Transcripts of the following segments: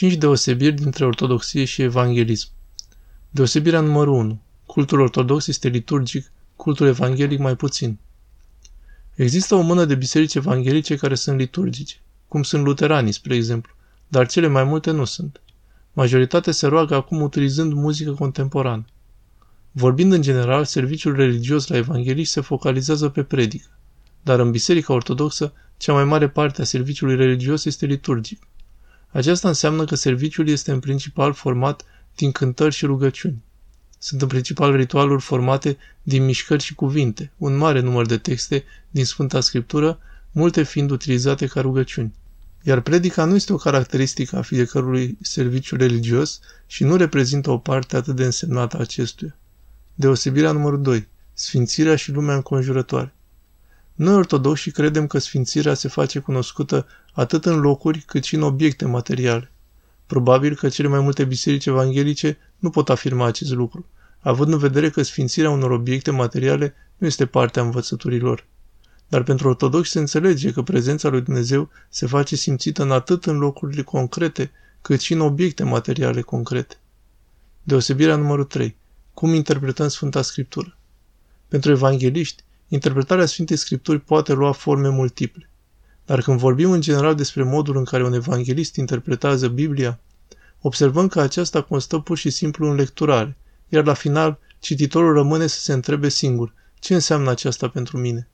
5 deosebiri dintre ortodoxie și evanghelism. Deosebirea numărul 1. Cultul ortodox este liturgic, cultul evanghelic mai puțin. Există o mână de biserici evanghelice care sunt liturgice, cum sunt luteranii, spre exemplu, dar cele mai multe nu sunt. Majoritatea se roagă acum utilizând muzică contemporană. Vorbind în general, serviciul religios la evangeliști se focalizează pe predică, dar în Biserica Ortodoxă, cea mai mare parte a serviciului religios este liturgic. Aceasta înseamnă că serviciul este în principal format din cântări și rugăciuni. Sunt în principal ritualuri formate din mișcări și cuvinte, un mare număr de texte din Sfânta Scriptură, multe fiind utilizate ca rugăciuni. Iar predica nu este o caracteristică a fiecărui serviciu religios și nu reprezintă o parte atât de însemnată a acestuia. Deosebirea numărul 2. Sfințirea și lumea înconjurătoare. Noi ortodoxi credem că sfințirea se face cunoscută atât în locuri cât și în obiecte materiale. Probabil că cele mai multe biserici evanghelice nu pot afirma acest lucru, având în vedere că sfințirea unor obiecte materiale nu este partea învățăturilor. Dar pentru ortodoxi se înțelege că prezența lui Dumnezeu se face simțită în atât în locurile concrete, cât și în obiecte materiale concrete. Deosebirea numărul 3. Cum interpretăm Sfânta Scriptură? Pentru evangeliști, interpretarea Sfintei Scripturi poate lua forme multiple. Dar când vorbim în general despre modul în care un evanghelist interpretează Biblia, observăm că aceasta constă pur și simplu în lecturare, iar la final cititorul rămâne să se întrebe singur ce înseamnă aceasta pentru mine.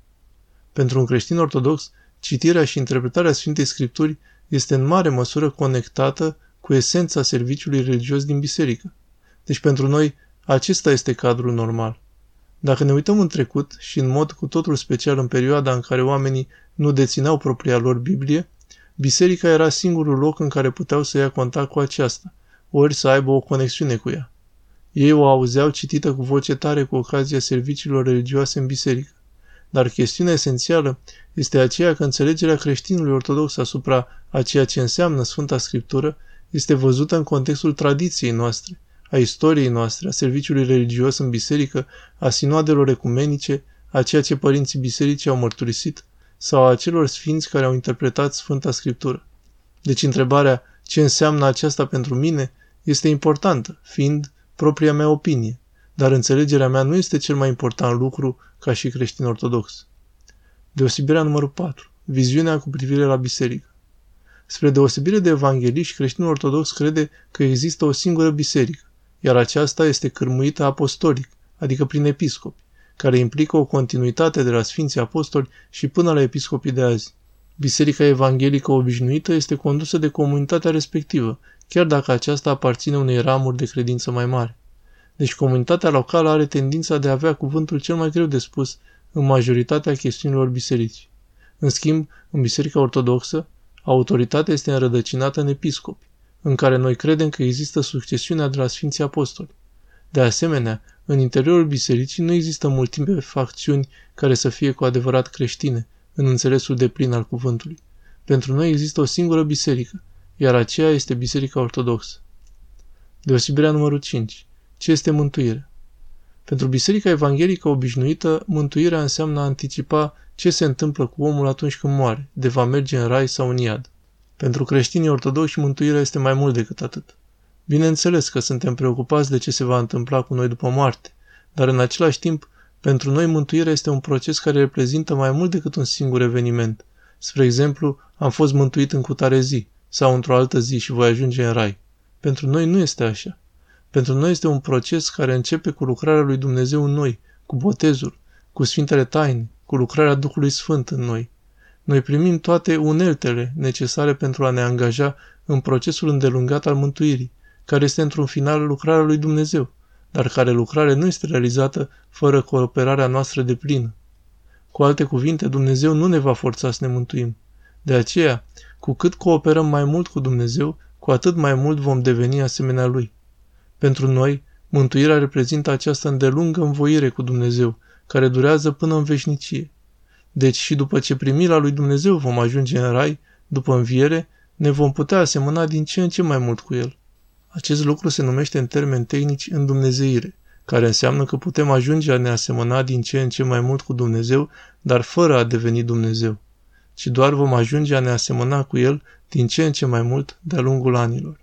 Pentru un creștin ortodox, citirea și interpretarea Sfintei Scripturi este în mare măsură conectată cu esența serviciului religios din biserică. Deci pentru noi, acesta este cadrul normal. Dacă ne uităm în trecut și în mod cu totul special în perioada în care oamenii nu dețineau propria lor Biblie, biserica era singurul loc în care puteau să ia contact cu aceasta, ori să aibă o conexiune cu ea. Ei o auzeau citită cu voce tare cu ocazia serviciilor religioase în biserică. Dar chestiunea esențială este aceea că înțelegerea creștinului ortodox asupra a ceea ce înseamnă Sfânta Scriptură este văzută în contextul tradiției noastre, a istoriei noastre, a serviciului religios în biserică, a sinoadelor ecumenice, a ceea ce părinții bisericii au mărturisit sau a acelor sfinți care au interpretat Sfânta Scriptură. Deci întrebarea ce înseamnă aceasta pentru mine este importantă, fiind propria mea opinie, dar înțelegerea mea nu este cel mai important lucru ca și creștin ortodox. Deosebirea numărul 4. Viziunea cu privire la biserică. Spre deosebire de evangeliști, creștinul ortodox crede că există o singură biserică, iar aceasta este cârmuită apostolic, adică prin episcopi, care implică o continuitate de la Sfinții Apostoli și până la episcopii de azi. Biserica evanghelică obișnuită este condusă de comunitatea respectivă, chiar dacă aceasta aparține unei ramuri de credință mai mare. Deci comunitatea locală are tendința de a avea cuvântul cel mai greu de spus în majoritatea chestiunilor biserici. În schimb, în Biserica Ortodoxă, autoritatea este înrădăcinată în episcopi, în care noi credem că există succesiunea de la Sfinții Apostoli. De asemenea, în interiorul bisericii nu există multime facțiuni care să fie cu adevărat creștine, în înțelesul de plin al cuvântului. Pentru noi există o singură biserică, iar aceea este Biserica Ortodoxă. Deosebirea numărul 5. Ce este mântuirea? Pentru Biserica Evanghelică obișnuită, mântuirea înseamnă a anticipa ce se întâmplă cu omul atunci când moare, de va merge în rai sau în iad. Pentru creștinii ortodoxi, mântuirea este mai mult decât atât. Bineînțeles că suntem preocupați de ce se va întâmpla cu noi după moarte, dar în același timp, pentru noi mântuirea este un proces care reprezintă mai mult decât un singur eveniment. Spre exemplu, am fost mântuit în cutare zi sau într-o altă zi și voi ajunge în rai. Pentru noi nu este așa. Pentru noi este un proces care începe cu lucrarea lui Dumnezeu în noi, cu botezul, cu sfintele taine, cu lucrarea Duhului Sfânt în noi. Noi primim toate uneltele necesare pentru a ne angaja în procesul îndelungat al mântuirii, care este într-un final lucrarea lui Dumnezeu, dar care lucrare nu este realizată fără cooperarea noastră de plină. Cu alte cuvinte, Dumnezeu nu ne va forța să ne mântuim. De aceea, cu cât cooperăm mai mult cu Dumnezeu, cu atât mai mult vom deveni asemenea Lui. Pentru noi, mântuirea reprezintă această îndelungă învoire cu Dumnezeu, care durează până în veșnicie. Deci și după ce primila lui Dumnezeu vom ajunge în rai, după înviere, ne vom putea asemăna din ce în ce mai mult cu El. Acest lucru se numește în termeni tehnici îndumnezeire, care înseamnă că putem ajunge a ne asemăna din ce în ce mai mult cu Dumnezeu, dar fără a deveni Dumnezeu, ci doar vom ajunge a ne asemăna cu El din ce în ce mai mult de-a lungul anilor.